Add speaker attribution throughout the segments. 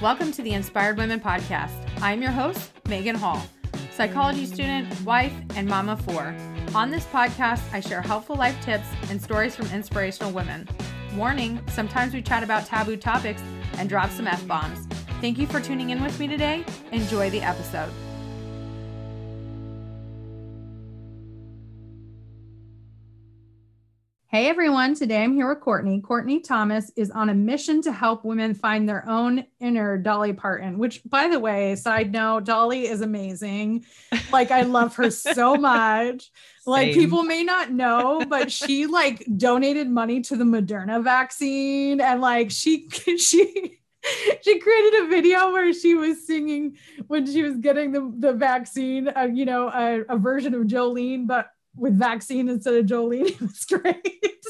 Speaker 1: Welcome to the Inspired Women Podcast. I'm your host, Megan Hall, psychology student, wife, and mama four. On this podcast, I share helpful life tips and stories from inspirational women. Warning sometimes we chat about taboo topics and drop some F bombs. Thank you for tuning in with me today. Enjoy the episode. Hey everyone, today I'm here with Kourtney. Kourtney Thomas is on a mission to help women find their own inner Dolly Parton, which, by the way, side note, Dolly is amazing. Like, I love her so much. Like, people may not know, but she like donated money to the Moderna vaccine and like she, she, she created a video where she was singing when she was getting the, the vaccine, uh, you know, a, a version of Jolene, but with vaccine instead of Jolene. It was great.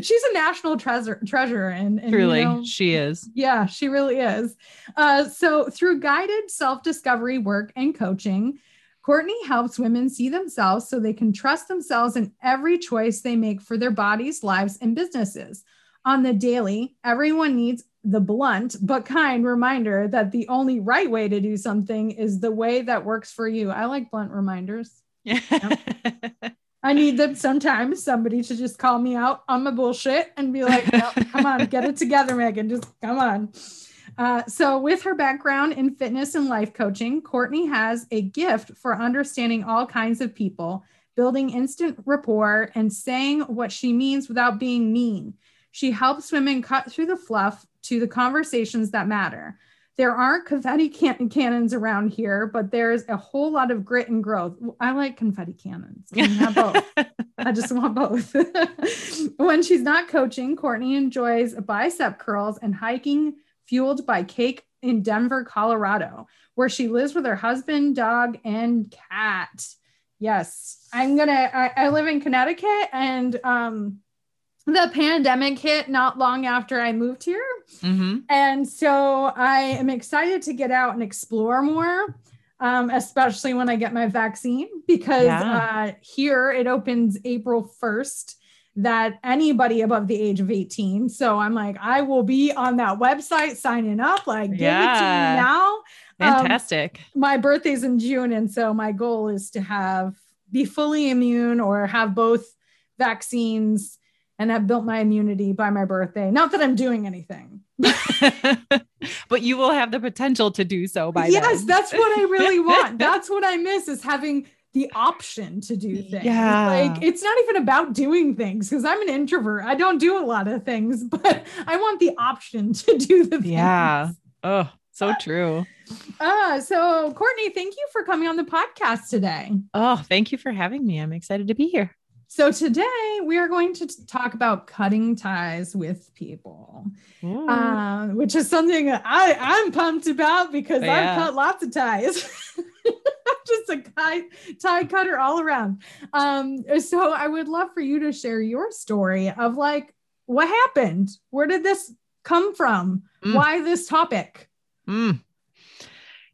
Speaker 1: She's a national treasure treasure and, and
Speaker 2: truly
Speaker 1: you know,
Speaker 2: she is.
Speaker 1: Yeah, she really is. Uh, so through guided self-discovery work and coaching, Kourtney helps women see themselves so they can trust themselves in every choice they make for their bodies, lives, and businesses. On the daily, everyone needs the blunt but kind reminder that the only right way to do something is the way that works for you. I like blunt reminders. I need them sometimes, somebody to just call me out on my bullshit and be like, no, come on, get it together, Megan. Just come on. Uh, so, with her background in fitness and life coaching, Kourtney has a gift for understanding all kinds of people, building instant rapport, and saying what she means without being mean. She helps women cut through the fluff to the conversations that matter. There aren't confetti can- cannons around here, but there's a whole lot of grit and growth. I like confetti cannons. Can we have both? I just want both. when she's not coaching, Kourtney enjoys bicep curls and hiking fueled by cake in Denver, Colorado, where she lives with her husband, dog, and cat. Yes, I'm gonna. I, I live in Connecticut, and um, the pandemic hit not long after I moved here.
Speaker 2: Mm-hmm.
Speaker 1: And so I am excited to get out and explore more, um, especially when I get my vaccine, because
Speaker 2: Yeah.
Speaker 1: uh, here it opens April 1st. That anybody above the age of 18. So I'm like, I will be on that website signing up, like, give it to me now. Um,
Speaker 2: Fantastic.
Speaker 1: my birthday's in June, and so my goal is to have be fully immune or have both vaccines and have built my immunity by my birthday. Not that I'm doing anything.
Speaker 2: but you will have the potential to do so by
Speaker 1: yes,
Speaker 2: then.
Speaker 1: that's what I really want. That's what I miss is having the option to do things.
Speaker 2: Yeah.
Speaker 1: Like it's not even about doing things because I'm an introvert. I don't do a lot of things, but I want the option to do the things.
Speaker 2: Yeah. Oh, so true.
Speaker 1: Uh, so Kourtney, thank you for coming on the podcast today.
Speaker 2: Oh, thank you for having me. I'm excited to be here.
Speaker 1: So today we are going to talk about cutting ties with people, um, which is something I I'm pumped about because
Speaker 2: Yeah.
Speaker 1: I've cut lots of ties. I'm just a tie, tie cutter all around. Um, so I would love for you to share your story of like what happened. Where did this come from?
Speaker 2: Mm.
Speaker 1: Why this topic?
Speaker 2: Mm.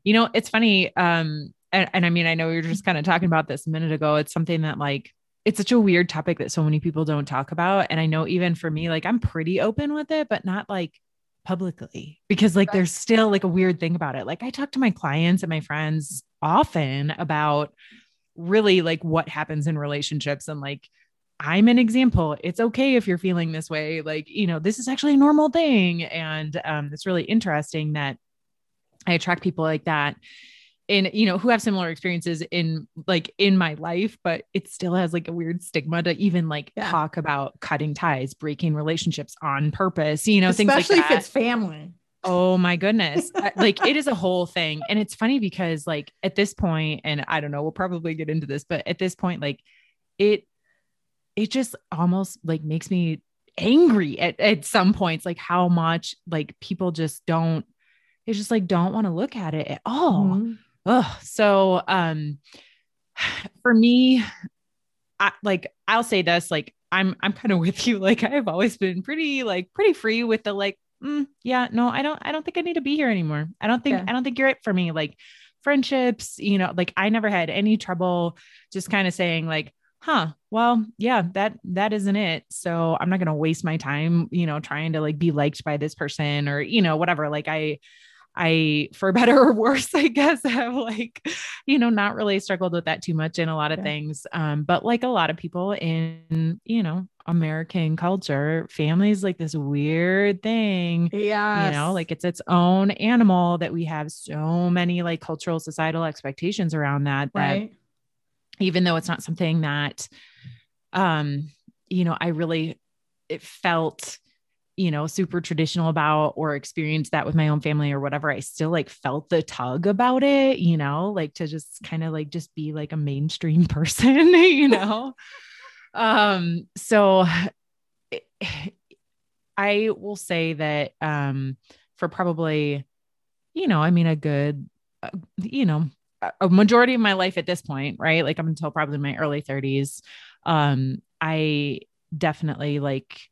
Speaker 2: You know, it's funny. Um, and, and I mean, I know we were just kind of talking about this a minute ago. It's something that like it's such a weird topic that so many people don't talk about. And I know even for me, like I'm pretty open with it, but not like publicly because like
Speaker 1: Right.
Speaker 2: there's still like a weird thing about it. Like I talk to my clients and my friends often about really like what happens in relationships and like I'm an example. It's okay if you're feeling this way. Like, you know, this is actually a normal thing. And um, it's really interesting that I attract people like that and you know who have similar experiences in like in my life but it still has like a weird stigma to even like
Speaker 1: Yeah.
Speaker 2: talk about cutting ties breaking relationships on purpose you know things like
Speaker 1: Especially
Speaker 2: that
Speaker 1: if it's family.
Speaker 2: Oh my goodness. Like it is a whole thing. And it's funny because like at this point, and I don't know, we'll probably get into this, but at this point, like it, it just almost like makes me angry at, at some points, like how much like people just don't, they just like don't want to look at it at all.
Speaker 1: Mhm.
Speaker 2: Oh, so um for me, I like I'll say this, like I'm I'm kind of with you. Like I've always been pretty like pretty free with the like, mm, yeah, no, I don't I don't think I need to be here anymore. I don't think
Speaker 1: Yeah.
Speaker 2: I don't think you're it for me. Like friendships, you know, like I never had any trouble just kind of saying like, huh, well, yeah, that that isn't it. So I'm not going to waste my time, you know, trying to like be liked by this person or, you know, whatever. Like I I, for better or worse, I guess, have like, you know, not really struggled with that too much in a lot of yeah. things. Um, but like a lot of people in, you know, American culture, family is like this weird thing.
Speaker 1: Yeah.
Speaker 2: You know, like it's its own animal that we have so many like cultural societal expectations around that. That right. even though it's not something that, um, you know, I really, it felt, you know, super traditional about or experienced that with my own family or whatever, I still like felt the tug about it, you know, like to just kind of like just be like a mainstream person, you know. um so I will say that um for probably you know, I mean a good uh, you know, a majority of my life at this point, right? Like I'm until probably my early 30s. Um I definitely like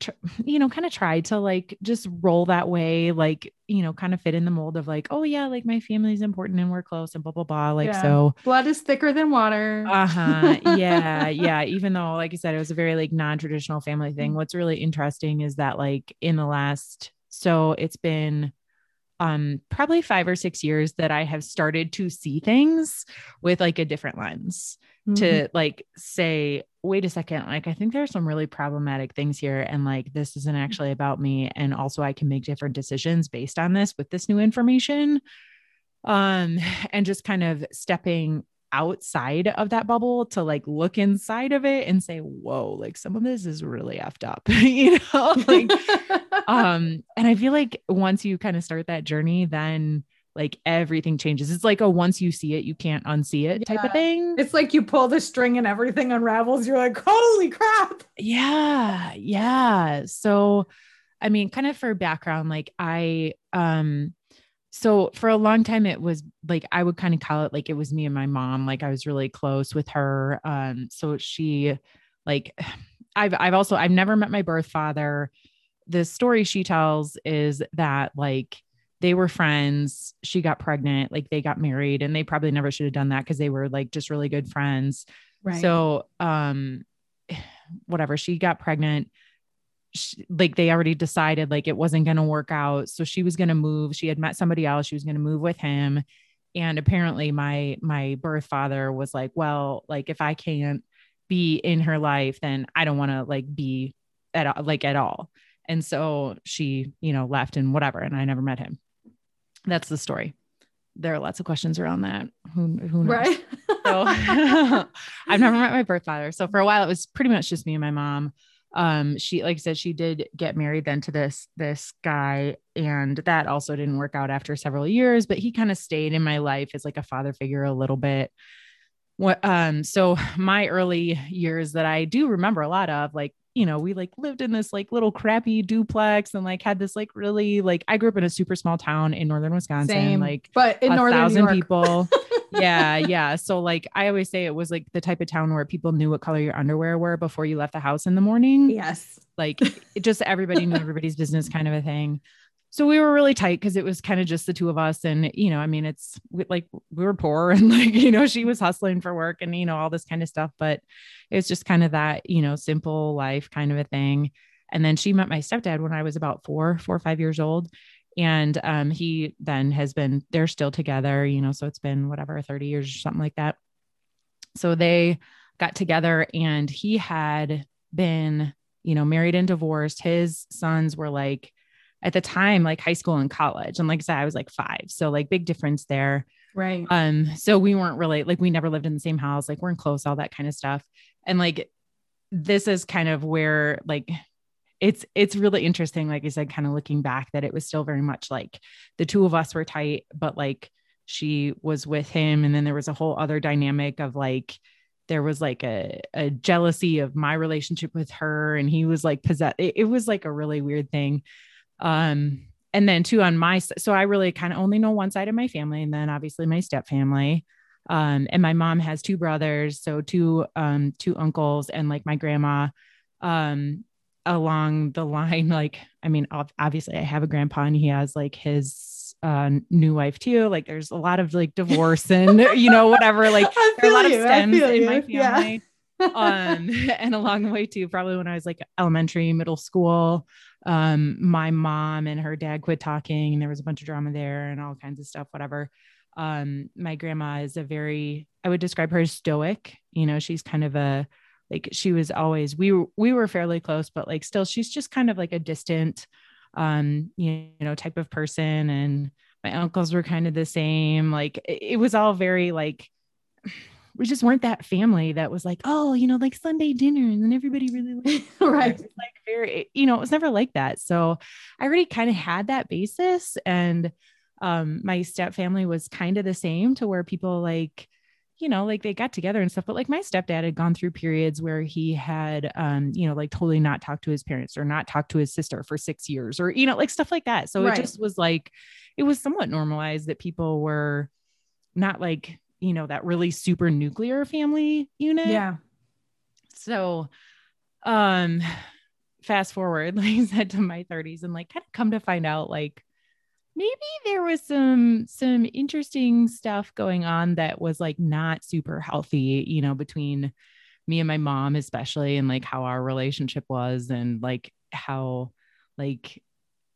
Speaker 2: tr- you know, kind of tried to like just roll that way, like, you know, kind of fit in the mold of like, oh yeah, like my family's important and we're close and blah, blah, blah. Like, yeah. so
Speaker 1: blood is thicker than water.
Speaker 2: Uh huh. Yeah. yeah. Even though, like I said, it was a very like non traditional family thing. What's really interesting is that like in the last, so it's been, um probably 5 or 6 years that I have started to see things with like a different lens mm-hmm. to like say wait a second like i think there's some really problematic things here and like this isn't mm. actually about me and also i can make different decisions based on this with this new information um and just kind of stepping outside of that bubble to like look inside of it and say whoa like some of this is really effed up you know like um and i feel like once you kind of start that journey then like everything changes. It's like a once you see it, you can't unsee it yeah. type of thing.
Speaker 1: It's like you pull the string and everything unravels. You're like, holy crap.
Speaker 2: Yeah. Yeah. So, I mean, kind of for background, like I, um, so for a long time it was like I would kind of call it like it was me and my mom. Like I was really close with her. Um, so she like I've I've also I've never met my birth father. The story she tells is that like they were friends. She got pregnant, like they got married, and they probably never should have done that because they were like just really good friends. Right. So, um, whatever, she got pregnant. She, like they already decided like it wasn't going to work out. So she was going to move. She had met somebody else. She was going to move with him. And apparently my my birth father was like, well, like if I can't be in her life, then I don't want to like be at like at all. And so she, you know, left and whatever. And I never met him that's the story. There are lots of questions around that. Who, who knows? Right. so I've never met my birth father. So for a while, it was pretty much just me and my mom. Um, she, like I said, she did get married then to this, this guy. And that also didn't work out after several years, but he kind of stayed in my life as like a father figure a little bit what um so my early years that I do remember a lot of like you know, we like lived in this like little crappy duplex and like had this like really like I grew up in a super small town in northern Wisconsin, Same, like
Speaker 1: but in a northern thousand
Speaker 2: people. yeah, yeah. So like I always say it was like the type of town where people knew what color your underwear were before you left the house in the morning.
Speaker 1: Yes.
Speaker 2: Like it just everybody knew everybody's business kind of a thing so we were really tight because it was kind of just the two of us and you know i mean it's like we were poor and like you know she was hustling for work and you know all this kind of stuff but it's just kind of that you know simple life kind of a thing. And then she met my stepdad when i was about four four or five years old. And um, he then has been they're still together you know so it's been whatever 30 years or something like that. So they got together and he had been you know married and divorced. His sons were like at the time like high school and college. And like i said i was like five. So like big difference there.
Speaker 1: Right.
Speaker 2: Um so we weren't really like we never lived in the same house like we weren't close all that kind of stuff. And like this is kind of where like it's it's really interesting like i said kind of looking back that it was still very much like the two of us were tight but like she was with him. And then there was a whole other dynamic of like there was like a, a jealousy of my relationship with her. And he was like possessed it, it was like a really weird thing um, and then two on my so I really kind of only know one side of my family, and then obviously my step family. Um, and my mom has two brothers, so two um two uncles and like my grandma. Um, along the line, like I mean, obviously I have a grandpa and he has like his uh, new wife too. Like there's a lot of like divorce and you know whatever. Like there are a lot of stems in my family. Yeah. um, and along the way too, probably when I was like elementary, middle school, um, my mom and her dad quit talking and there was a bunch of drama there and all kinds of stuff, whatever. Um, my grandma is a very, I would describe her as stoic. You know, she's kind of a, like she was always, we were, we were fairly close, but like still, she's just kind of like a distant, um, you know, type of person. And my uncles were kind of the same. Like it, it was all very like, we just weren't that family that was like, oh, you know, like Sunday dinners and then everybody really liked
Speaker 1: right.
Speaker 2: Like very, you know, it was never like that. So I already kind of had that basis. And um, my step family was kind of the same to where people like, you know, like they got together and stuff, but like my stepdad had gone through periods where he had, um, you know, like totally not talked to his parents or not talked to his sister for six years or, you know, like stuff like that. So right. it just was like, it was somewhat normalized that people were not like you know, that really super nuclear family unit.
Speaker 1: Yeah.
Speaker 2: So, um, fast forward, like I said, to my 30s and like kind of come to find out, like, maybe there was some some interesting stuff going on that was like not super healthy you know between me and my mom especially and like how our relationship was and like how like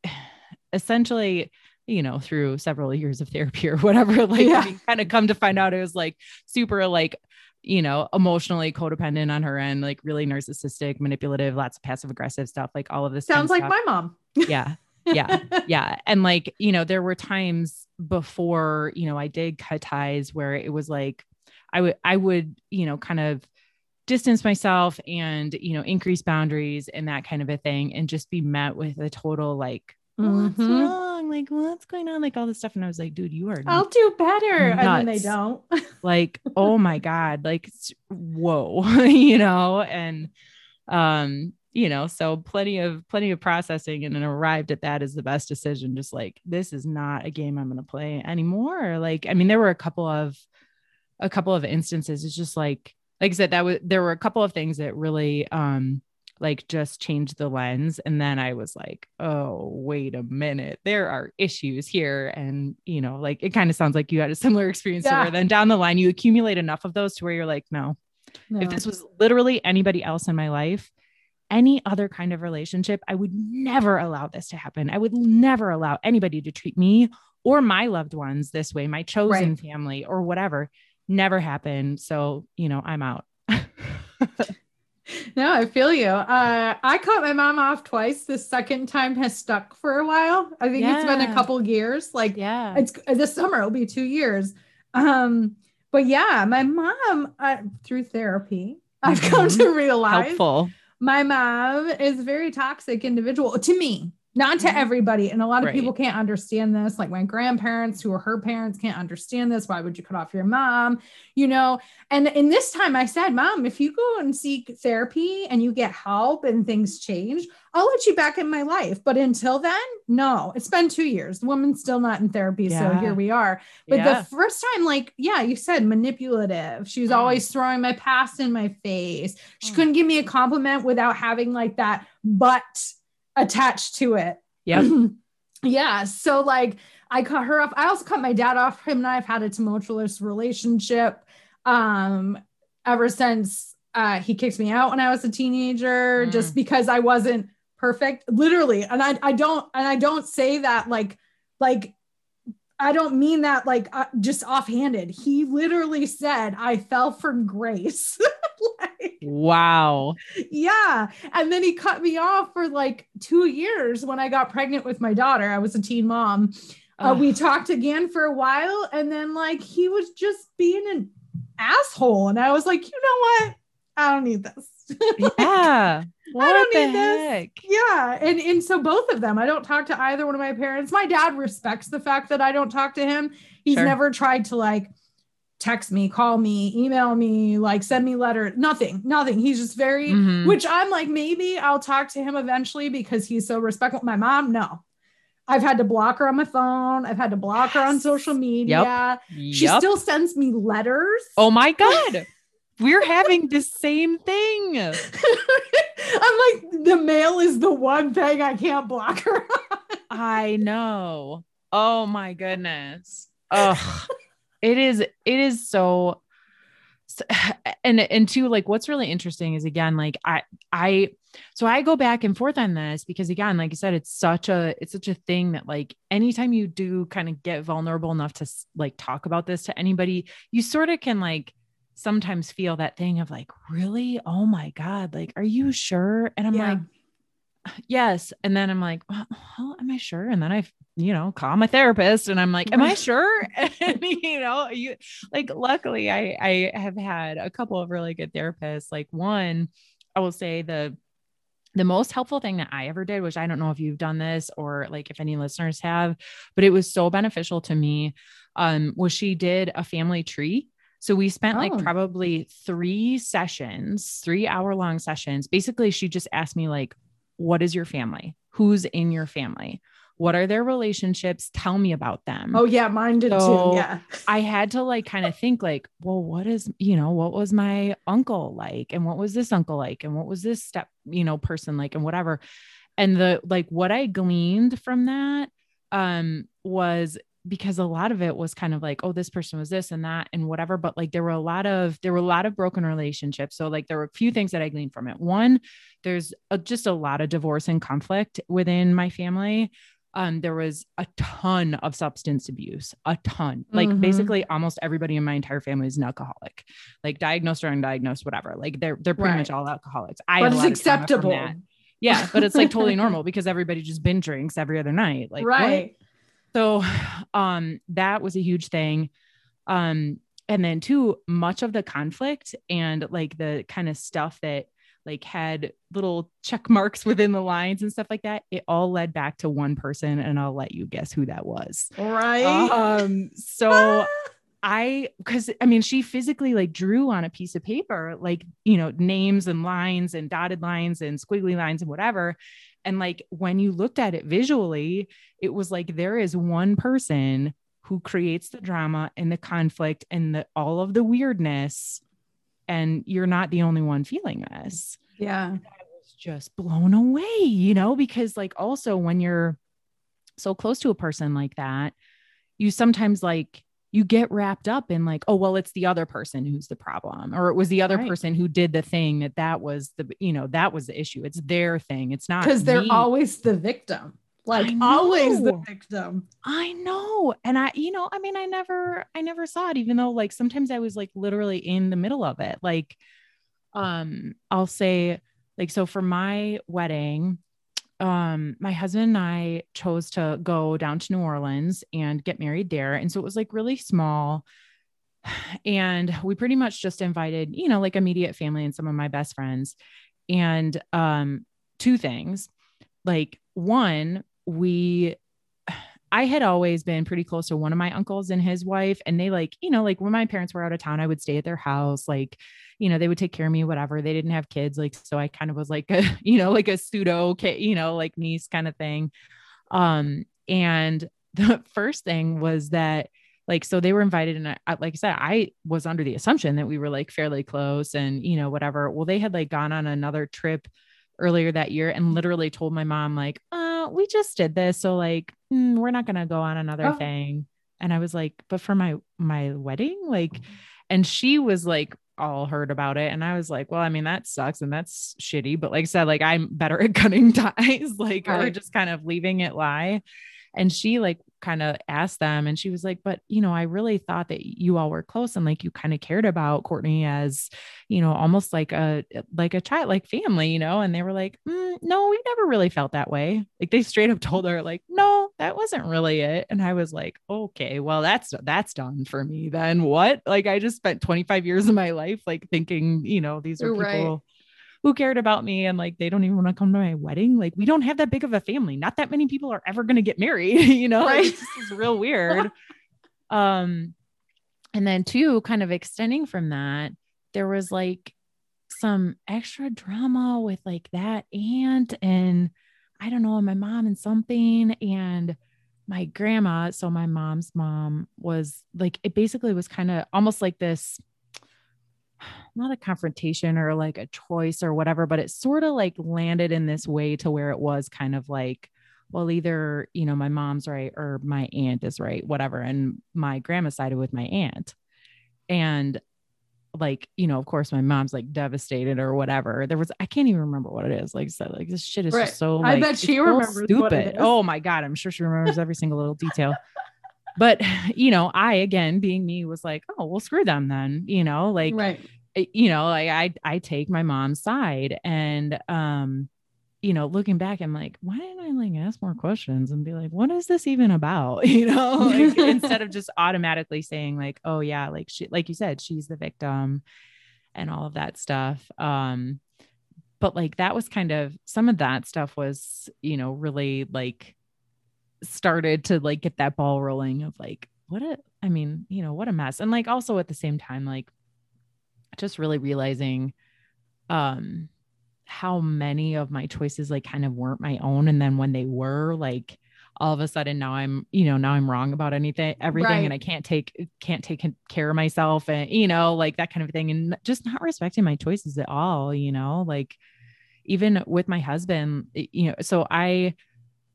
Speaker 2: essentially you know, through several years of therapy or whatever, like yeah. kind of come to find out it was like super like, you know, emotionally codependent on her end, like really narcissistic, manipulative, lots of passive aggressive stuff, like all of this
Speaker 1: sounds like my mom.
Speaker 2: yeah. yeah. Yeah. And like, you know, there were times before, you know, I did cut ties where it was like I would I would, you know, kind of distance myself and, you know, increase boundaries and that kind of a thing and just be met with a total like mm-hmm. Like, what's going on? Like all this stuff. And I was like, dude, you are
Speaker 1: I'll do better. Nuts. And then they don't.
Speaker 2: like, oh my God. Like, whoa, you know, and um, you know, so plenty of plenty of processing and then arrived at that is the best decision. Just like this is not a game I'm gonna play anymore. Like, I mean, there were a couple of a couple of instances. It's just like like I said, that was there were a couple of things that really um like just change the lens and then i was like oh wait a minute there are issues here and you know like it kind of sounds like you had a similar experience yeah. where then down the line you accumulate enough of those to where you're like no. no if this was literally anybody else in my life any other kind of relationship i would never allow this to happen i would never allow anybody to treat me or my loved ones this way my chosen right. family or whatever never happened so you know i'm out
Speaker 1: no, I feel you. Uh, I caught my mom off twice. The second time has stuck for a while. I think yeah. it's been a couple years. Like,
Speaker 2: yeah,
Speaker 1: it's this summer. It'll be two years. Um, but yeah, my mom uh, through therapy, I've come mm-hmm. to realize
Speaker 2: helpful.
Speaker 1: My mom is a very toxic individual to me not to mm-hmm. everybody. And a lot of right. people can't understand this. Like my grandparents, who are her parents, can't understand this. Why would you cut off your mom? You know, and in this time I said, Mom, if you go and seek therapy and you get help and things change, I'll let you back in my life. But until then, no, it's been two years. The woman's still not in therapy. Yeah. So here we are. But yeah. the first time, like, yeah, you said manipulative. She was mm. always throwing my past in my face. She mm. couldn't give me a compliment without having like that but attached to it.
Speaker 2: Yeah.
Speaker 1: yeah. So like I cut her off. I also cut my dad off. Him and I have had a tumultuous relationship um ever since uh he kicked me out when I was a teenager, mm. just because I wasn't perfect. Literally. And I I don't and I don't say that like like I don't mean that like uh, just offhanded. He literally said, I fell from grace.
Speaker 2: like, wow.
Speaker 1: Yeah. And then he cut me off for like two years when I got pregnant with my daughter. I was a teen mom. Uh, we talked again for a while. And then like he was just being an asshole. And I was like, you know what? I don't need this.
Speaker 2: like, yeah. What I don't need heck?
Speaker 1: this. Yeah. And and so both of them, I don't talk to either one of my parents. My dad respects the fact that I don't talk to him. He's sure. never tried to like text me, call me, email me, like send me letter, nothing, nothing. He's just very, mm-hmm. which I'm like, maybe I'll talk to him eventually because he's so respectful. My mom, no. I've had to block her on my phone. I've had to block yes. her on social media. Yep. She yep. still sends me letters.
Speaker 2: Oh my God. We're having the same thing. I'm
Speaker 1: like, the mail is the one thing I can't block her.
Speaker 2: I know. Oh my goodness. Oh, it is, it is so, so and and two like what's really interesting is again like i i so i go back and forth on this because again like i said it's such a it's such a thing that like anytime you do kind of get vulnerable enough to like talk about this to anybody you sort of can like sometimes feel that thing of like really? Oh my god like are you sure? And i'm yeah. like yes. And then i'm like well, well, am i sure? And then i you know call my therapist and i'm like am i sure? And you know you like luckily i i have had a couple of really good therapists. Like one i will say the the most helpful thing that I ever did, which I don't know if you've done this or like if any listeners have, but it was so beneficial to me, um, was she did a family tree. So we spent oh. like probably three sessions, three hour long sessions. Basically, she just asked me, like, what is your family? Who's in your family? What are their relationships? Tell me about them.
Speaker 1: Oh yeah, mine did so too. Yeah.
Speaker 2: I had to like kind of think like, well, what is, you know, what was my uncle like? And what was this uncle like? And what was this step, you know, person like and whatever. And the like what I gleaned from that um was because a lot of it was kind of like oh this person was this and that and whatever but like there were a lot of there were a lot of broken relationships so like there were a few things that i gleaned from it one there's a, just a lot of divorce and conflict within my family um, there was a ton of substance abuse, a ton. Like mm-hmm. basically almost everybody in my entire family is an alcoholic, like diagnosed or undiagnosed, whatever. Like they're they're pretty right. much all alcoholics.
Speaker 1: I but it's acceptable.
Speaker 2: Yeah, but it's like totally normal because everybody just binge drinks every other night. Like
Speaker 1: right.
Speaker 2: So um that was a huge thing. Um and then too, much of the conflict and like the kind of stuff that like had little check marks within the lines and stuff like that, it all led back to one person and I'll let you guess who that was.
Speaker 1: Right.
Speaker 2: Um so I because I mean she physically like drew on a piece of paper like you know names and lines and dotted lines and squiggly lines and whatever and like when you looked at it visually, it was like there is one person who creates the drama and the conflict and the all of the weirdness. And you're not the only one feeling this.
Speaker 1: Yeah.
Speaker 2: I was just blown away, you know, because like also when you're so close to a person like that, you sometimes like you get wrapped up in like oh well it's the other person who's the problem or it was the other right. person who did the thing that that was the you know that was the issue. It's their thing. It's not
Speaker 1: because they're always the victim. Like always the victim.
Speaker 2: I know. And i you know i mean i never i never saw it even though like sometimes i was like literally in the middle of it. Like um i'll say like so for my wedding um my husband and I chose to go down to New Orleans and get married there and so it was like really small and we pretty much just invited you know like immediate family and some of my best friends and um two things like one we I had always been pretty close to one of my uncles and his wife. And they like, you know, like when my parents were out of town, I would stay at their house. Like, you know, they would take care of me, whatever. They didn't have kids. Like, so I kind of was like a, you know, like a pseudo kid, you know, like niece kind of thing. Um, and the first thing was that like so they were invited and I, like i said i was under the assumption that we were like fairly close and you know whatever well they had like gone on another trip earlier that year and literally told my mom like uh we just did this so like mm, we're not going to go on another oh. thing and i was like but for my my wedding like and she was like all heard about it. And i was like well i mean that sucks and that's shitty. But like i said like i'm better at cutting ties like right. or just kind of leaving it lie. And she like kind of asked them and she was like but you know i really thought that you all were close and like you kind of cared about Kourtney as you know almost like a like a child like family you know? And they were like mm, no we never really felt that way. Like they straight up told her like no that wasn't really it. And i was like okay well that's that's done for me then. What? Like i just spent 25 years of my life like thinking you know these are people right who cared about me and like they don't even want to come to my wedding? Like we don't have that big of a family. Not that many people are ever going to get married you know? Right. like, this is real weird. Um and then two kind of extending from that there was like some extra drama with like that aunt and i don't know my mom and something. And my grandma so my mom's mom was like it basically was kind of almost like this not a confrontation or like a choice or whatever, but it sort of like landed in this way to where it was kind of like, well, either, you know, my mom's right or my aunt is right, whatever. And my grandma sided with my aunt. And like, you know, of course my mom's like devastated or whatever. There was I can't even remember what it is. Like I said, like this shit is right. so like,
Speaker 1: I bet she remembers stupid.
Speaker 2: Oh my God. I'm sure she remembers every single little detail. But you know, I again being me was like, oh well screw them then, you know, like
Speaker 1: right.
Speaker 2: you know, like I I take my mom's side and um you know, looking back, I'm like, why didn't I like ask more questions and be like, what is this even about? You know, like, instead of just automatically saying like, oh yeah, like she, like you said, she's the victim and all of that stuff. Um, but like that was kind of some of that stuff was, you know, really like started to like get that ball rolling of like, what a, I mean, you know, what a mess. And like also at the same time, like just really realizing, um, how many of my choices like kind of weren't my own and then when they were like all of a sudden now i'm you know now i'm wrong about anything everything right. and i can't take can't take care of myself and you know like that kind of thing and just not respecting my choices at all you know like even with my husband you know so i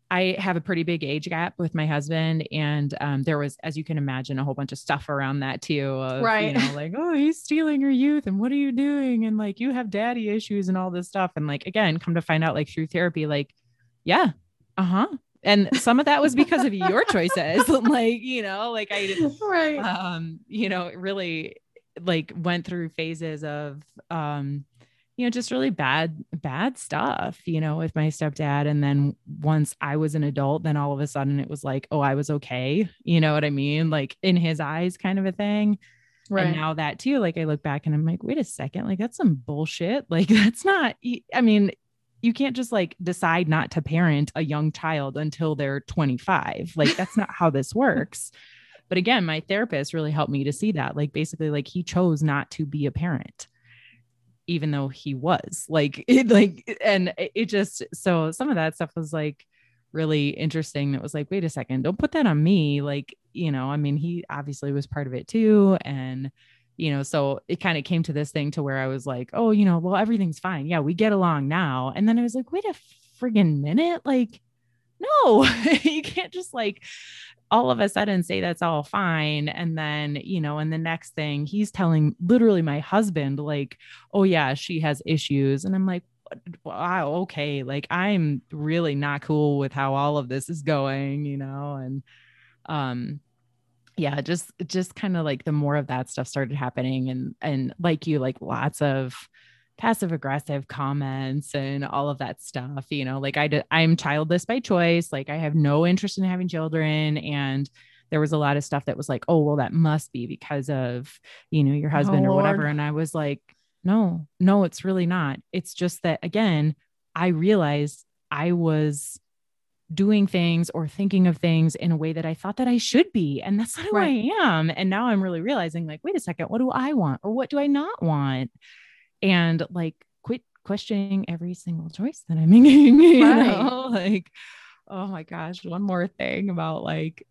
Speaker 2: I have a pretty big age gap with my husband, and um, there was, as you can imagine, a whole bunch of stuff around that too. Of,
Speaker 1: right.
Speaker 2: You know, like, oh, he's stealing your youth, and what are you doing? And like, you have daddy issues and all this stuff. And like, again, come to find out, like through therapy, like, yeah, uh huh. And some of that was because of your choices. like, you know, like I,
Speaker 1: right.
Speaker 2: Um, you know, really like went through phases of, um, you know, just really bad, bad stuff, you know, with my stepdad. And then once I was an adult, then all of a sudden it was like, oh, I was okay. You know what I mean? Like in his eyes, kind of a thing. Right. And now that too, like I look back and I'm like, wait a second, like that's some bullshit. Like that's not, I mean, you can't just like decide not to parent a young child until they're 25. Like that's not how this works. But again, my therapist really helped me to see that. Like basically, like he chose not to be a parent even though he was like it like and it just so some of that stuff was like really interesting that was like wait a second don't put that on me like you know i mean he obviously was part of it too and you know so it kind of came to this thing to where i was like oh you know well everything's fine. Yeah we get along now and then i was like wait a friggin minute like no you can't just like all of a sudden say that's all fine and then you know and the next thing he's telling literally my husband like oh yeah she has issues. And i'm like wow okay like i'm really not cool with how all of this is going you know and um yeah just just kind of like the more of that stuff started happening and and like you like lots of passive aggressive comments and all of that stuff you know like i i'm childless by choice like i have no interest in having children and there was a lot of stuff that was like oh well that must be because of you know your husband oh, or whatever Lord. and i was like no no it's really not it's just that again i realized i was doing things or thinking of things in a way that I thought that I should be. And that's not who right. I am. And now I'm really realizing, like, wait a second, what do I want? Or what do I not want? And like quit questioning every single choice that I'm making. You right. know, like, oh my gosh, one more thing about like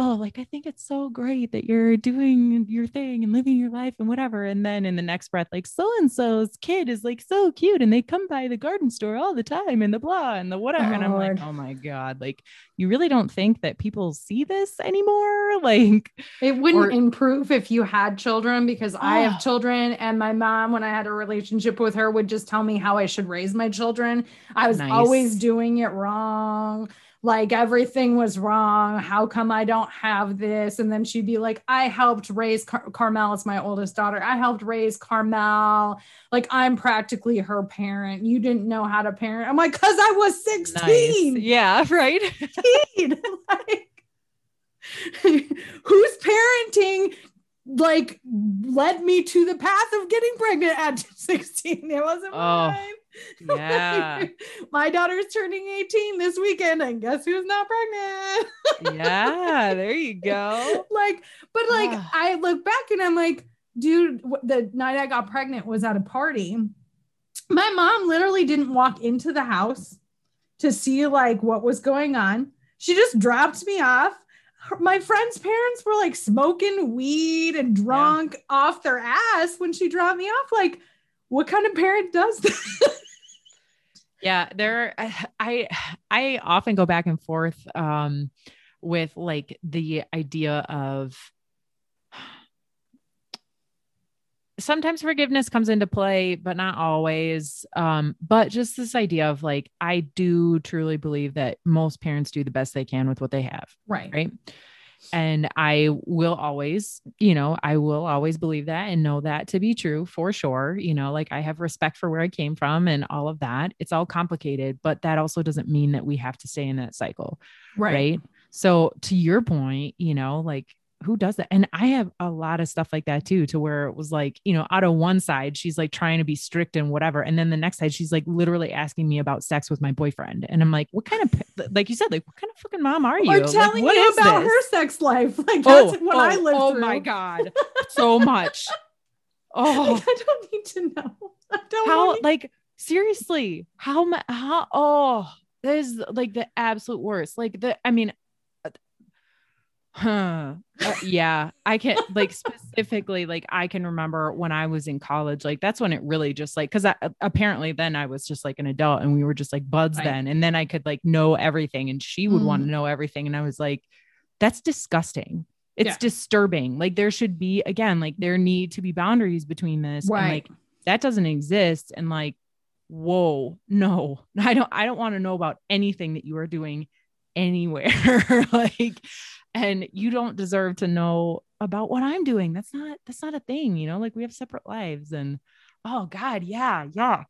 Speaker 2: oh, like I think it's so great that you're doing your thing and living your life and whatever. And then in the next breath, like so and so's kid is like so cute and they come by the garden store all the time and the blah and the whatever. Oh, and I'm Lord. like, oh my God, like you really don't think that people see this anymore? Like
Speaker 1: it wouldn't or, improve if you had children because oh. I have ah. children and my mom, when I had a relationship with her, would just tell me how I should raise my children. I was nice. always doing it wrong like everything was wrong. How come I don't have this? And then she'd be like, I helped raise Car- Carmel. It's my oldest daughter. I helped raise Carmel. Like I'm practically her parent. You didn't know how to parent. I'm like, cause I was 16.
Speaker 2: Nice. Yeah, right.
Speaker 1: like, who's parenting like led me to the path of getting pregnant at 16. It wasn't oh. mine.
Speaker 2: Yeah.
Speaker 1: My daughter's turning 18 this weekend, and guess who's not pregnant?
Speaker 2: yeah, there you go.
Speaker 1: Like, but like, ah. I look back and I'm like, dude, the night I got pregnant was at a party. My mom literally didn't walk into the house to see like what was going on. She just dropped me off. My friend's parents were like smoking weed and drunk yeah. off their ass when she dropped me off. Like, what kind of parent does that?
Speaker 2: Yeah there i i often go back and forth um with like the idea of sometimes forgiveness comes into play, but not always. Um, but just this idea of like, I do truly believe that most parents do the best they can with what they have.
Speaker 1: Right.
Speaker 2: Right. And I will always, you know, I will always believe that and know that to be true for sure. You know, like I have respect for where I came from and all of that. It's all complicated, but that also doesn't mean that we have to stay in that cycle.
Speaker 1: Right.
Speaker 2: right? So to your point, you know, like who does that? And I have a lot of stuff like that too, to where it was like, you know, out of one side, she's like trying to be strict and whatever. And then the next side, she's like literally asking me about sex with my boyfriend. And I'm like, what kind of, like you said, like, what kind of fucking mom are you?
Speaker 1: Or
Speaker 2: Like,
Speaker 1: telling
Speaker 2: what
Speaker 1: you about
Speaker 2: this?
Speaker 1: her sex life. Like
Speaker 2: Oh,
Speaker 1: that's what
Speaker 2: oh,
Speaker 1: I lived
Speaker 2: oh
Speaker 1: through.
Speaker 2: my God. So much. Oh,
Speaker 1: Like, I don't need to know. I don't
Speaker 2: how, like, seriously, how, how, oh, that is like the absolute worst. Like, the, I mean, huh. Uh, yeah, I can like specifically, like, I can remember when I was in college, like, that's when it really just like, cause I, apparently then I was just like an adult and we were just like buds
Speaker 1: Right.
Speaker 2: then. And then I could like know everything and she would want
Speaker 1: Mm.
Speaker 2: to know everything. And I was like, that's disgusting. It's
Speaker 1: Yeah.
Speaker 2: disturbing. Like, there should be, again, like, there need to be boundaries between this. And
Speaker 1: Right.
Speaker 2: like, that doesn't exist. And like, whoa, no, I don't, I don't want to know about anything that you are doing anywhere. like, and you don't deserve to know about what I'm doing. That's not, that's not a thing, you know, like we have separate lives and oh God, yeah, yuck.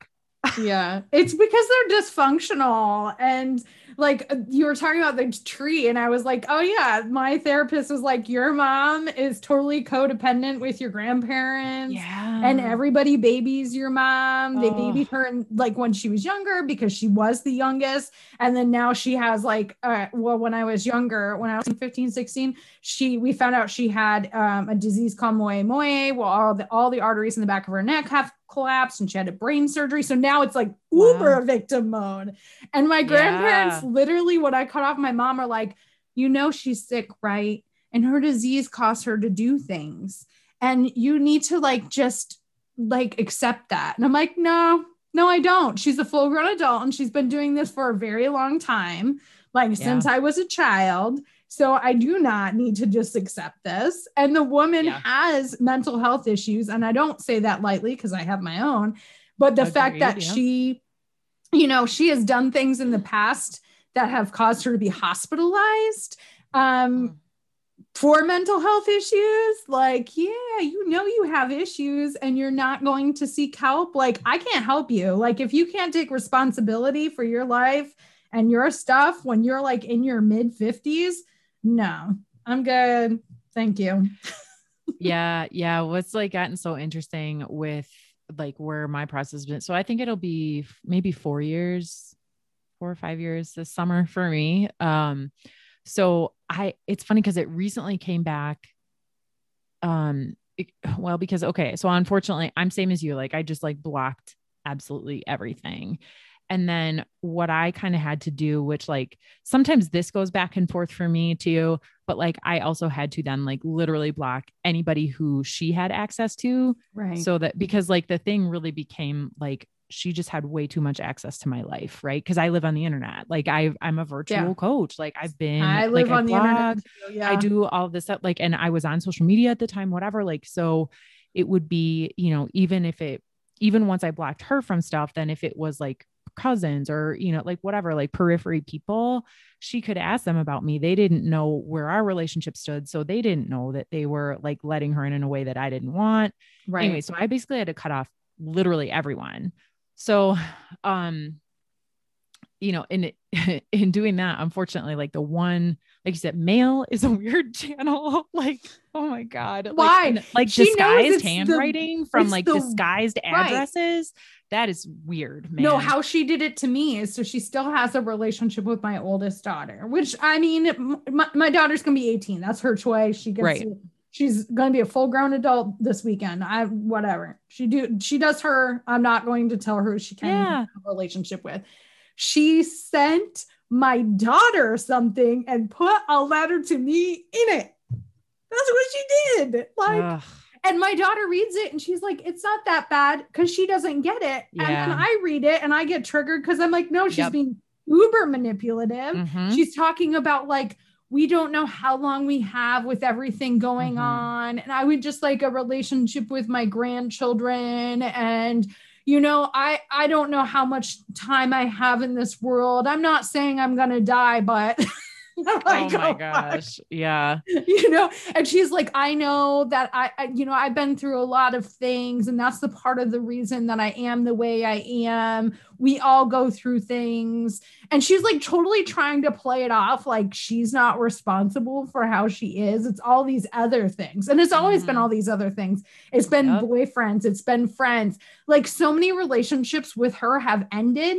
Speaker 1: Yeah it's because they're dysfunctional and like uh, you were talking about the tree and i was like oh yeah my therapist was like your mom is totally codependent with your grandparents
Speaker 2: Yeah.
Speaker 1: and everybody babies your mom. They
Speaker 2: Oh.
Speaker 1: babied her in, like when she was younger because she was the youngest. And then now she has like, uh, well, when I was younger, when I was 15, 16, she, we found out she had um, a disease called moyamoya. Well, all the, all the arteries in the back of her neck have collapsed and she had a brain surgery. So now it's like
Speaker 2: Wow.
Speaker 1: uber victim mode. And my grandparents, literally, what I cut off my mom are like, you know, she's sick, right? And her disease caused her to do things. And you need to like just like accept that. And I'm like, no, no, I don't. She's a full grown adult and she's been doing this for a very long time, like since I was a child. So I do not need to just accept this. And the woman
Speaker 2: Yeah.
Speaker 1: has mental health issues. And I don't say that lightly because I have my own, but the fact that
Speaker 2: yeah.
Speaker 1: she, you know, she has done things in the past that have caused her to be hospitalized. Um, for mental health issues like yeah you know you have issues and you're not going to seek help like i can't help you like if you can't take responsibility for your life and your stuff when you're like in your mid 50s no i'm good. Thank you.
Speaker 2: Yeah yeah what's like gotten so interesting with like where my process has been so i think it'll be maybe four years four or five years this summer for me. Um so i it's funny because it recently came back um it- well because okay so unfortunately i'm same as you like i just like blocked absolutely everything and then what i kind of had to do which like sometimes this goes back and forth for me too but like I also had to then like literally block anybody who she had access to.
Speaker 1: Right.
Speaker 2: So that because like the thing really became like she just had way too much access to my life right? Because I live on the internet. Like I I'm a virtual
Speaker 1: Yeah.
Speaker 2: coach. Like I've been
Speaker 1: i live
Speaker 2: like,
Speaker 1: on the
Speaker 2: blog,
Speaker 1: internet too, yeah.
Speaker 2: I do all this stuff like and I was on social media at the time whatever like so it would be you know even if it even once I blocked her from stuff then if it was like cousins or you know like whatever like periphery people she could ask them about me. They didn't know where our relationship stood so they didn't know that they were like letting her in in a way that I didn't want.
Speaker 1: Right.
Speaker 2: anyway so I basically had to cut off literally everyone. So um you know in in doing that unfortunately like the one like you said mail is a weird channel like oh my god like,
Speaker 1: Why?
Speaker 2: and, like disguised
Speaker 1: it's the-
Speaker 2: handwriting from like
Speaker 1: the-
Speaker 2: disguised
Speaker 1: right.
Speaker 2: addresses that is weird man
Speaker 1: No, how she did it to me is so she still has a relationship with my oldest daughter, which I mean, my, my daughter's gonna be 18. That's her choice. She gets
Speaker 2: Right.
Speaker 1: to- she's gonna be a full grown adult this weekend. I whatever. She do she does her. I'm not going to tell her who she can
Speaker 2: Yeah.
Speaker 1: have a relationship with. She sent my daughter something and put a letter to me in it. That's what she did. Like
Speaker 2: Ugh.
Speaker 1: and my daughter reads it and she's like, it's not that bad because she doesn't get it. And then I read it and I get triggered because I'm like, no, she's
Speaker 2: Yep.
Speaker 1: being uber manipulative.
Speaker 2: Mhm.
Speaker 1: She's talking about like we don't know how long we have with everything going
Speaker 2: Mhm.
Speaker 1: on. And I would just like a relationship with my grandchildren and you know, I I don't know how much time I have in this world. I'm not saying I'm going to die, but like,
Speaker 2: oh my
Speaker 1: "Oh, fuck."
Speaker 2: gosh. Yeah.
Speaker 1: you know and she's like i know that I, I you know i've been through a lot of things and that's the part of the reason that i am the way i am we all go through things and she's like totally trying to play it off like she's not responsible for how she is it's all these other things and it's always been
Speaker 2: Mhm.
Speaker 1: all these other things it's been
Speaker 2: Yep.
Speaker 1: boyfriends it's been friends like so many relationships with her have ended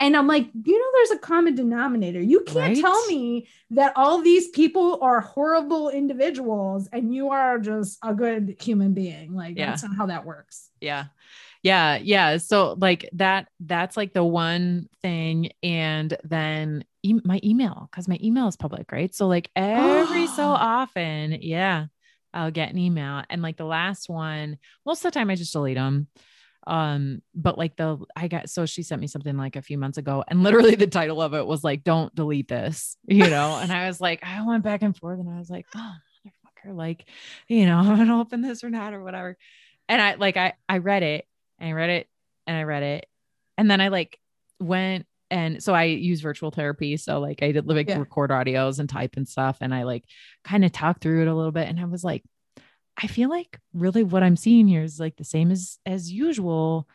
Speaker 1: and i'm like you know there's a common denominator you can't
Speaker 2: Right?
Speaker 1: tell me that all these people are horrible individuals and you are just a good human being. Like
Speaker 2: Yeah.
Speaker 1: that's not how that works.
Speaker 2: yeah yeah yeah so like that that's like the one thing and then e- my email because my email is public right so like every so often yeah i'll get an email and like the last one most of the time i just delete them um but like the i got so she sent me something like a few months ago and literally the title of it was like don't delete this you know and i was like i went back and forth and i was like oh motherfucker like you know i'm gonna open this or not or whatever and i like i i read it and I read it and I read it. And then I like went and so I use virtual therapy. So like I did like
Speaker 1: Yeah.
Speaker 2: record audios and type and stuff. And I like kind of talked through it a little bit. And I was like, I feel like really what I'm seeing here is like the same as as usual.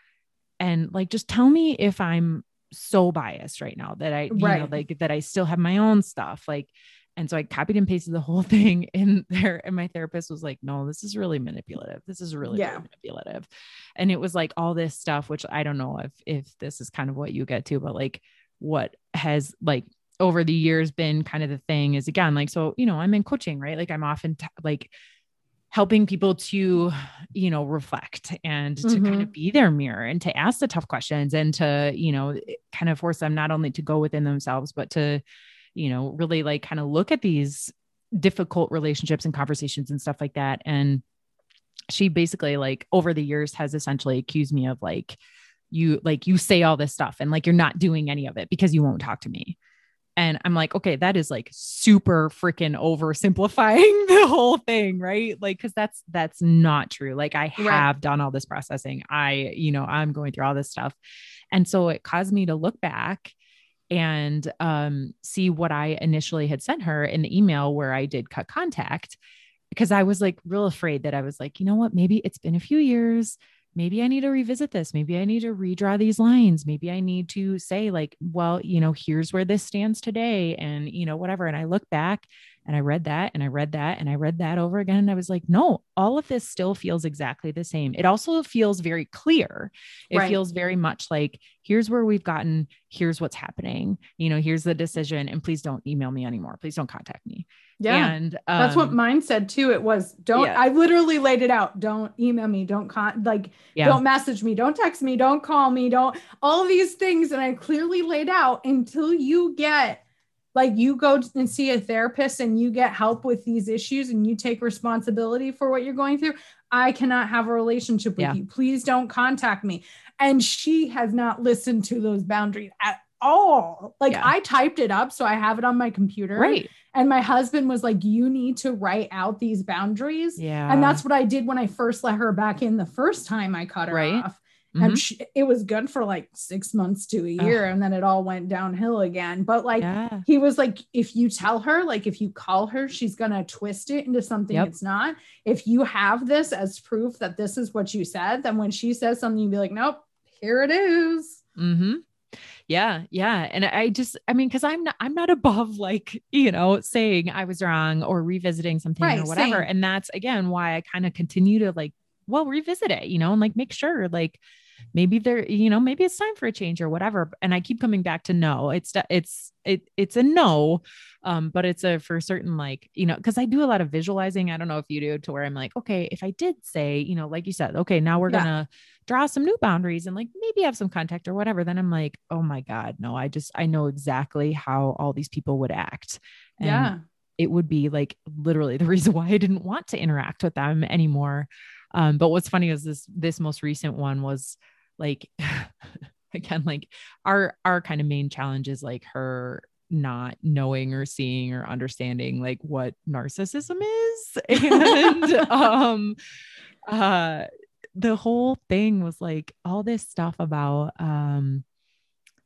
Speaker 2: And like just tell me if I'm so biased right now that I you know
Speaker 1: Right.
Speaker 2: like that I still have my own stuff. Like and so I copied and pasted the whole thing in there. And my therapist was like, no, this is really manipulative. This is really,
Speaker 1: Yeah.
Speaker 2: really manipulative. And it was like all this stuff, which I don't know if if this is kind of what you get to, but like what has like over the years been kind of the thing is again, like, so, you know, I'm in coaching, right? Like I'm often t- like helping people to, you know, reflect and to kind of mm-hmm. be their mirror and to ask the tough questions and to, you know, eh, kind of force them not only to go within themselves, but to, you know, really like kind of look at these difficult relationships and conversations and stuff like that. And she basically like over the years has essentially accused me of like, you like you say all this stuff and like you're not doing any of it because you won't talk to me. And I'm like, okay, that is like super freaking oversimplifying the whole thing, right? Like, cause that's that's not true. Like I
Speaker 1: Right.
Speaker 2: have done all this processing. I, you know, I'm going through all this stuff. And so it caused me to look back and um, see what I initially had sent her in the email where I did cut contact because I was like real afraid that I was like, you know what, maybe it's been a few years. Maybe I need to revisit this. Maybe I need to redraw these lines. Maybe I need to say, like, well, you know, here's where this stands today, and, you know, whatever. And I look back and I read that and I read that and I read that over again. And I was like, no, all of this still feels exactly the same. It also feels very clear. It
Speaker 1: Right.
Speaker 2: feels very much like, here's where we've gotten, here's what's happening, you know, here's the decision. And please don't email me anymore. Please don't contact me.
Speaker 1: Yeah.
Speaker 2: And
Speaker 1: That's what
Speaker 2: um,
Speaker 1: mine said too. It was don't,
Speaker 2: yeah.
Speaker 1: I literally laid it out. Don't email me. Don't con like,
Speaker 2: yeah.
Speaker 1: don't message me. Don't text me. Don't call me. Don't all these things. And I clearly laid out until you get like you go and see a therapist and you get help with these issues and you take responsibility for what you're going through. I cannot have a relationship with
Speaker 2: Yeah.
Speaker 1: you. Please don't contact me. And she has not listened to those boundaries at all. Like
Speaker 2: Yeah.
Speaker 1: I typed it up, so I have it on my computer.
Speaker 2: Right.
Speaker 1: And my husband was like, You need to write out these boundaries.
Speaker 2: Yeah.
Speaker 1: And that's what I did when I first let her back in the first time I cut her
Speaker 2: Right.
Speaker 1: off.
Speaker 2: Mhm.
Speaker 1: And she, it was good for like six months to a
Speaker 2: Ugh.
Speaker 1: year. And then it all went downhill again. But like,
Speaker 2: yeah.
Speaker 1: he was like, if you tell her, like, if you call her, she's going to twist it into something
Speaker 2: Yep.
Speaker 1: it's not. If you have this as proof that this is what you said, then when she says something, you'd be like, Nope, here it is.
Speaker 2: Mm-hmm. Yeah, yeah. And I just, I mean, because I'm not, I'm not above like, you know, saying I was wrong or revisiting something
Speaker 1: Right,
Speaker 2: or whatever.
Speaker 1: same.
Speaker 2: And that's again why I kind of continue to like, well, revisit it, you know, and like make sure like maybe there, you know, maybe it's time for a change or whatever. And I keep coming back to no. It's it's it it's a no. Um, but it's a for certain like, you know, because I do a lot of visualizing. I don't know if you do to where I'm like, okay, if I did say, you know, like you said, okay, now we're
Speaker 1: Yeah.
Speaker 2: gonna draw some new boundaries and like maybe have some contact or whatever, then I'm like, oh my God, no, I just, I know exactly how all these people would act. And
Speaker 1: yeah.
Speaker 2: it would be like literally the reason why I didn't want to interact with them anymore. Um, but what's funny is this, this most recent one was like, again, like our, our kind of main challenge is like her, not knowing or seeing or understanding like what narcissism is. And um uh the whole thing was like all this stuff about um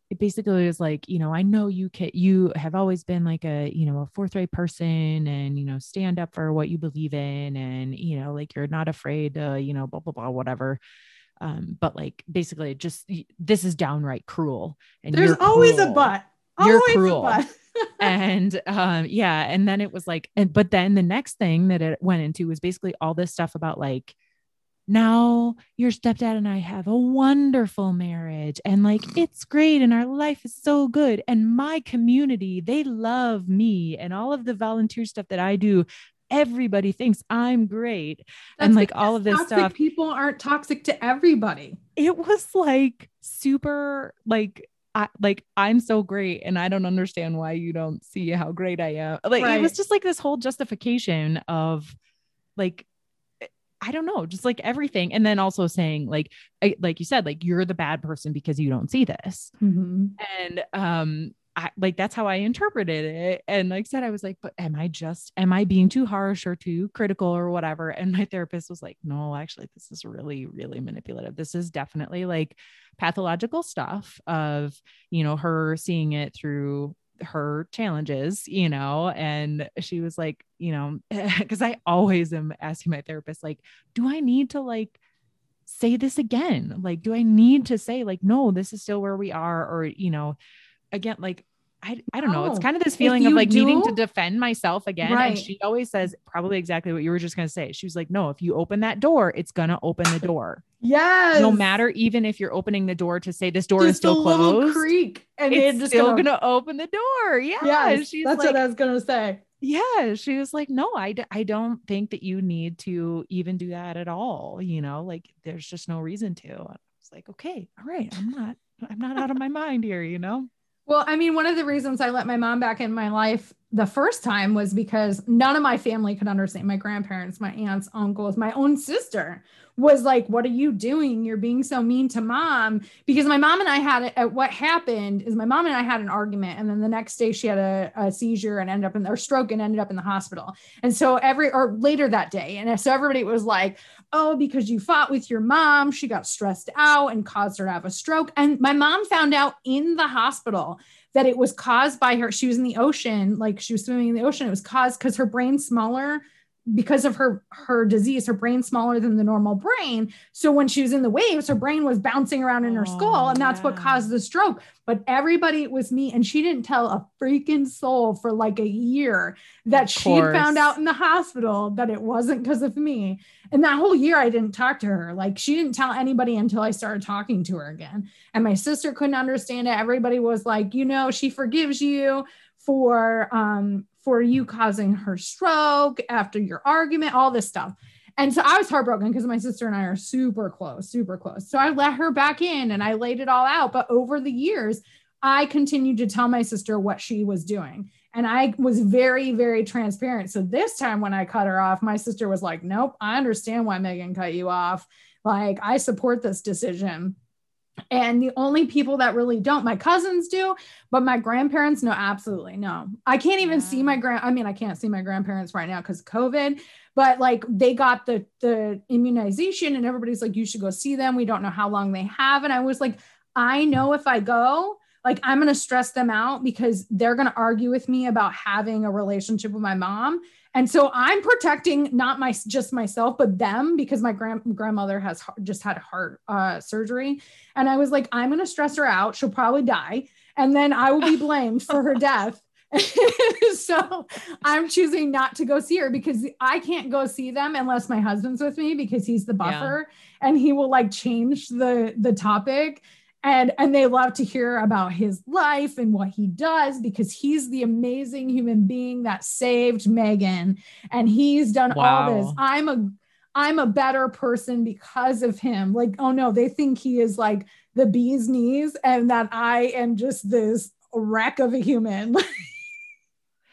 Speaker 2: it basically was like you know i know you can you have always been like a you know a forthright person and you know stand up for what you believe in and you know like you're not afraid to you know blah blah blah whatever. Um but like basically just this is downright cruel
Speaker 1: and there's always a but.
Speaker 2: You're cruel. and um yeah and then it was like and but then the next thing that it went into was basically all this stuff about like now your stepdad and I have a wonderful marriage and like mm. it's great and our life is so good. And my community they love me and all of the volunteer stuff that I do. Everybody thinks I'm great. That's and like all of this stuff
Speaker 1: people aren't toxic to everybody.
Speaker 2: It was like super like I, like I'm so great and I don't understand why you don't see how great I am. Like right. it was just like this whole justification of like I don't know, just like everything. And then also saying like, I, like you said, like you're the bad person because you don't see this. Mm-hmm. And, um, I, like that's how I interpreted it. And like I said, I was like, but am I just am I being too harsh or too critical or whatever? And my therapist was like, no, actually, this is really, really manipulative. This is definitely like pathological stuff of, you know, her seeing it through her challenges, you know, and she was like, you know, because I always am asking my therapist, like, do I need to like say this again? Like, do I need to say, like, no, this is still where we are? Or, you know, again, like, I, I don't know. It's oh, kind of this feeling of like do, needing to defend myself again. Right. And she always says probably exactly what you were just going to say. She was like, no, if you open that door, it's going to open the door.
Speaker 1: Yes.
Speaker 2: No matter even if you're opening the door to say this door just is still closed.
Speaker 1: creak
Speaker 2: and it's still gonna, gonna, open the door. Yeah.
Speaker 1: Yes, she's that's like, what I was gonna say.
Speaker 2: Yeah. She was like, no, I, I don't think that you need to even do that at all. You know, like there's just no reason to. I was like, okay, all right. I'm not, I'm not out of my mind here, you know?
Speaker 1: Well, I mean, one of the reasons I let my mom back in my life the first time was because none of my family could understand my grandparents, my aunts, uncles, my own sister was like, What are you doing? You're being so mean to mom. Because my mom and I had it. What happened is my mom and I had an argument. And then the next day she had a, a seizure and ended up in or stroke and ended up in the hospital. And so every or later that day. And so everybody was like, Oh, because you fought with your mom, she got stressed out and caused her to have a stroke. And my mom found out in the hospital that it was caused by her. She was in the ocean, like she was swimming in the ocean. It was caused because her brain's smaller because of her her disease her brain's smaller than the normal brain. So when she was in the waves her brain was bouncing around in her oh, skull and that's yeah. what caused the stroke. But everybody was me and she didn't tell a freaking soul for like a year that she found out in the hospital that it wasn't because of me. And that whole year i didn't talk to her. Like she didn't tell anybody until i started talking to her again. And my sister couldn't understand it. Everybody was like you know she forgives you for um for you causing her stroke after your argument, all this stuff. And so I was heartbroken because my sister and I are super close, super close. So I let her back in and I laid it all out. But over the years, I continued to tell my sister what she was doing. And I was very, very transparent. So this time when I cut her off, my sister was like, Nope, I understand why Megan cut you off. Like, I support this decision. And the only people that really don't, my cousins do, but my grandparents, no, absolutely no. I can't even yeah. see my grand. I mean, I can't see my grandparents right now because COVID. But like they got the the immunization, and everybody's like, you should go see them. We don't know how long they have, and I was like, I know if I go, like I'm gonna stress them out because they're gonna argue with me about having a relationship with my mom, and so I'm protecting not my just myself, but them because my grand grandmother has just had heart uh, surgery. And I was like, I'm going to stress her out. She'll probably die. And then I will be blamed for her death. so I'm choosing not to go see her because I can't go see them unless my husband's with me because he's the buffer yeah. and he will like change the the topic and and they love to hear about his life and what he does because he's the amazing human being that saved Megan and he's done wow. all this. I'm a I'm a better person because of him. Like, oh no, they think he is like the bee's knees and that I am just this wreck of a human.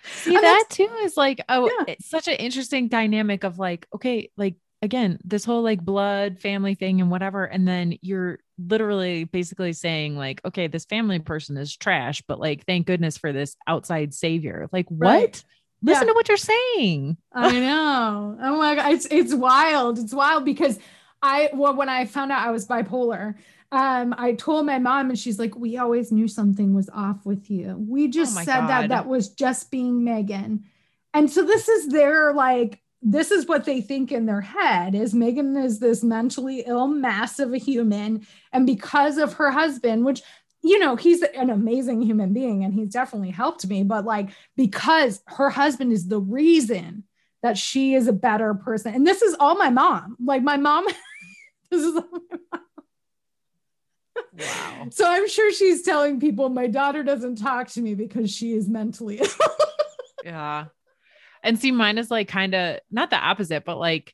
Speaker 2: See, that too is like, oh, yeah. it's such an interesting dynamic of like, okay, like again, this whole like blood family thing and whatever. And then you're literally basically saying, like, okay, this family person is trash, but like, thank goodness for this outside savior. Like, what? Listen yeah. to what you're saying.
Speaker 1: I know. Oh my God. It's, it's wild. It's wild because I, well, when I found out I was bipolar, um, I told my mom and she's like, we always knew something was off with you. We just oh said God. that that was just being Megan. And so this is their like this is what they think in their head is Megan is this mentally ill mass of a human and because of her husband which you know he's an amazing human being and he's definitely helped me but like because her husband is the reason that she is a better person and this is all my mom like my mom this is all my mom Wow. So I'm sure she's telling people my daughter doesn't talk to me because she is mentally ill.
Speaker 2: yeah. And see, mine is like kind of not the opposite, but like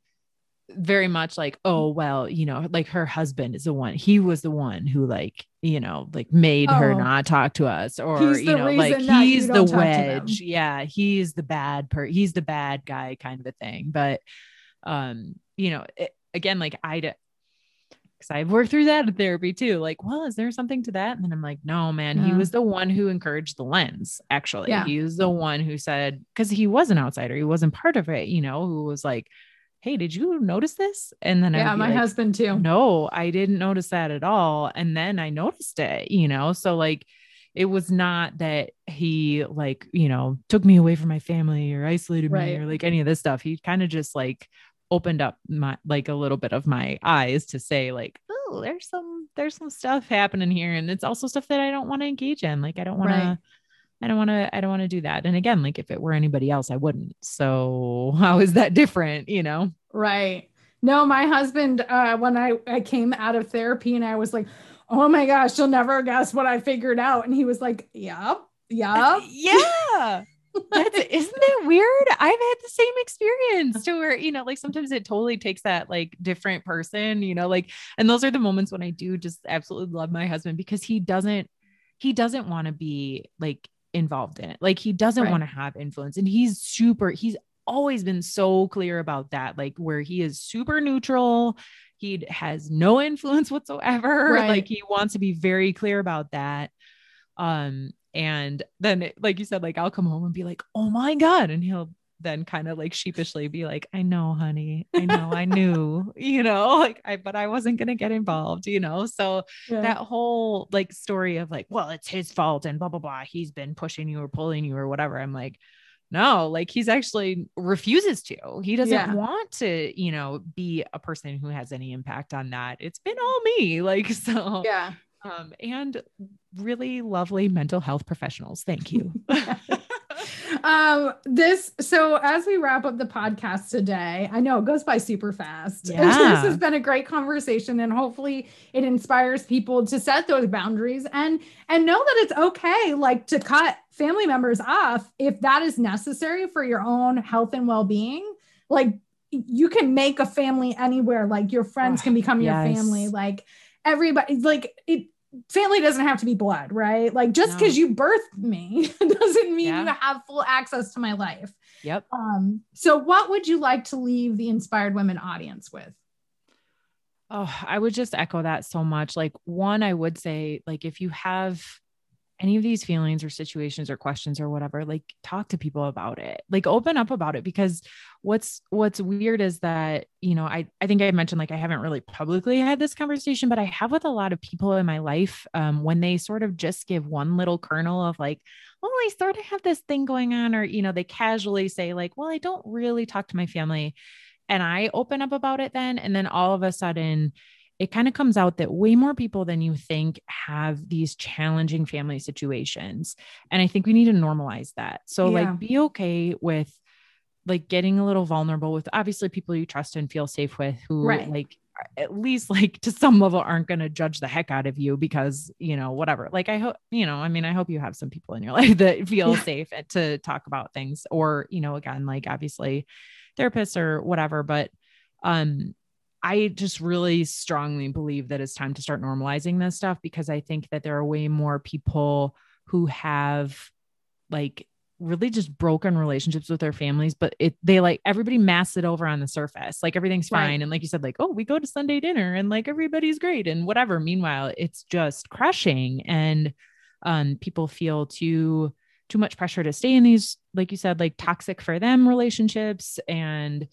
Speaker 2: very much like, oh, well, you know, like her husband is the one, he was the one who, like, you know, like made oh, her not talk to us, or, you know, like he's the wedge. Yeah. He's the bad per, he's the bad guy kind of a thing. But, um, you know, it, again, like I, because I've worked through that in therapy too. Like, well, is there something to that? And then I'm like, no, man, yeah. he was the one who encouraged the lens. Actually, yeah. he was the one who said, because he was an outsider, he wasn't part of it, you know, who was like, hey, did you notice this? And then
Speaker 1: yeah, my
Speaker 2: like,
Speaker 1: husband too.
Speaker 2: No, I didn't notice that at all. And then I noticed it, you know, so like, it was not that he like you know took me away from my family or isolated right. me or like any of this stuff he kind of just like opened up my like a little bit of my eyes to say like oh there's some there's some stuff happening here and it's also stuff that I don't want to engage in like I don't want right. to I don't want to I don't want to do that. And again like if it were anybody else I wouldn't. So how is that different you know?
Speaker 1: Right. No my husband uh when I I came out of therapy and I was like oh my gosh you'll never guess what I figured out. And he was like yep yep
Speaker 2: yeah That's, isn't that weird? I've had the same experience to where, you know, like sometimes it totally takes that like different person, you know, like, and those are the moments when I do just absolutely love my husband because he doesn't, he doesn't want to be like involved in it. Like he doesn't right. want to have influence and he's super, he's always been so clear about that, like where he is super neutral. He has no influence whatsoever. Right. Like he wants to be very clear about that. Um, and then, like you said, like I'll come home and be like, oh my God. And he'll then kind of like sheepishly be like, I know, honey, I know, I knew, you know, like I, but I wasn't going to get involved, you know? So yeah. that whole like story of like, well, it's his fault and blah, blah, blah. He's been pushing you or pulling you or whatever. I'm like, no, like he's actually refuses to. He doesn't yeah. want to, you know, be a person who has any impact on that. It's been all me. Like, so,
Speaker 1: yeah
Speaker 2: um, and really lovely mental health professionals. Thank you.
Speaker 1: um this so as we wrap up the podcast today i know it goes by super fast
Speaker 2: yeah.
Speaker 1: this has been a great conversation and hopefully it inspires people to set those boundaries and and know that it's okay like to cut family members off if that is necessary for your own health and well-being like you can make a family anywhere like your friends oh, can become yes. your family like everybody like it family doesn't have to be blood, right? Like just because no. you birthed me doesn't mean yeah. you have full access to my life.
Speaker 2: Yep.
Speaker 1: Um, so what would you like to leave the inspired women audience with?
Speaker 2: Oh, I would just echo that so much. Like one, I would say, like, if you have any of these feelings or situations or questions or whatever like talk to people about it. Like open up about it because what's what's weird is that you know i i think i mentioned like i haven't really publicly had this conversation but i have with a lot of people in my life um, when they sort of just give one little kernel of like well i sort of have this thing going on or you know they casually say like well i don't really talk to my family and i open up about it then and then all of a sudden it kind of comes out that way more people than you think have these challenging family situations. And I think we need to normalize that. So, yeah. like, be okay with like getting a little vulnerable with obviously people you trust and feel safe with who right. like at least like to some level aren't going to judge the heck out of you because you know whatever like i hope you know i mean i hope you have some people in your life that feel safe to talk about things or you know again like obviously therapists or whatever but um I just really strongly believe that it's time to start normalizing this stuff because I think that there are way more people who have like really just broken relationships with their families, but it they like everybody masks it over on the surface. Like everything's fine. Right. And like you said, like, oh, we go to Sunday dinner and like everybody's great and whatever. Meanwhile, it's just crushing. And um people feel too too much pressure to stay in these, like you said, like toxic for them relationships. And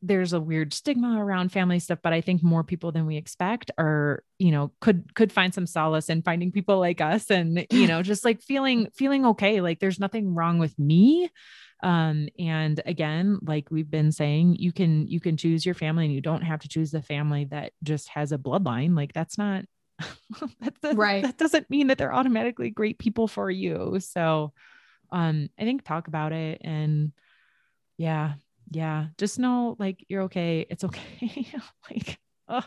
Speaker 2: there's a weird stigma around family stuff but i think more people than we expect are you know could could find some solace in finding people like us and you know just like feeling feeling okay like there's nothing wrong with me um and again like we've been saying you can you can choose your family and you don't have to choose the family that just has a bloodline like that's not that, that, right. That doesn't mean that they're automatically great people for you. So, um, I think talk about it and yeah, yeah, just know like you're okay. It's okay. like, oh,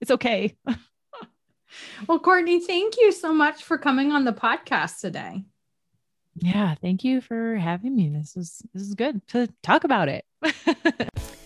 Speaker 2: it's okay.
Speaker 1: well, Kourtney, thank you so much for coming on the podcast today.
Speaker 2: Yeah, thank you for having me. This is this is good to talk about it.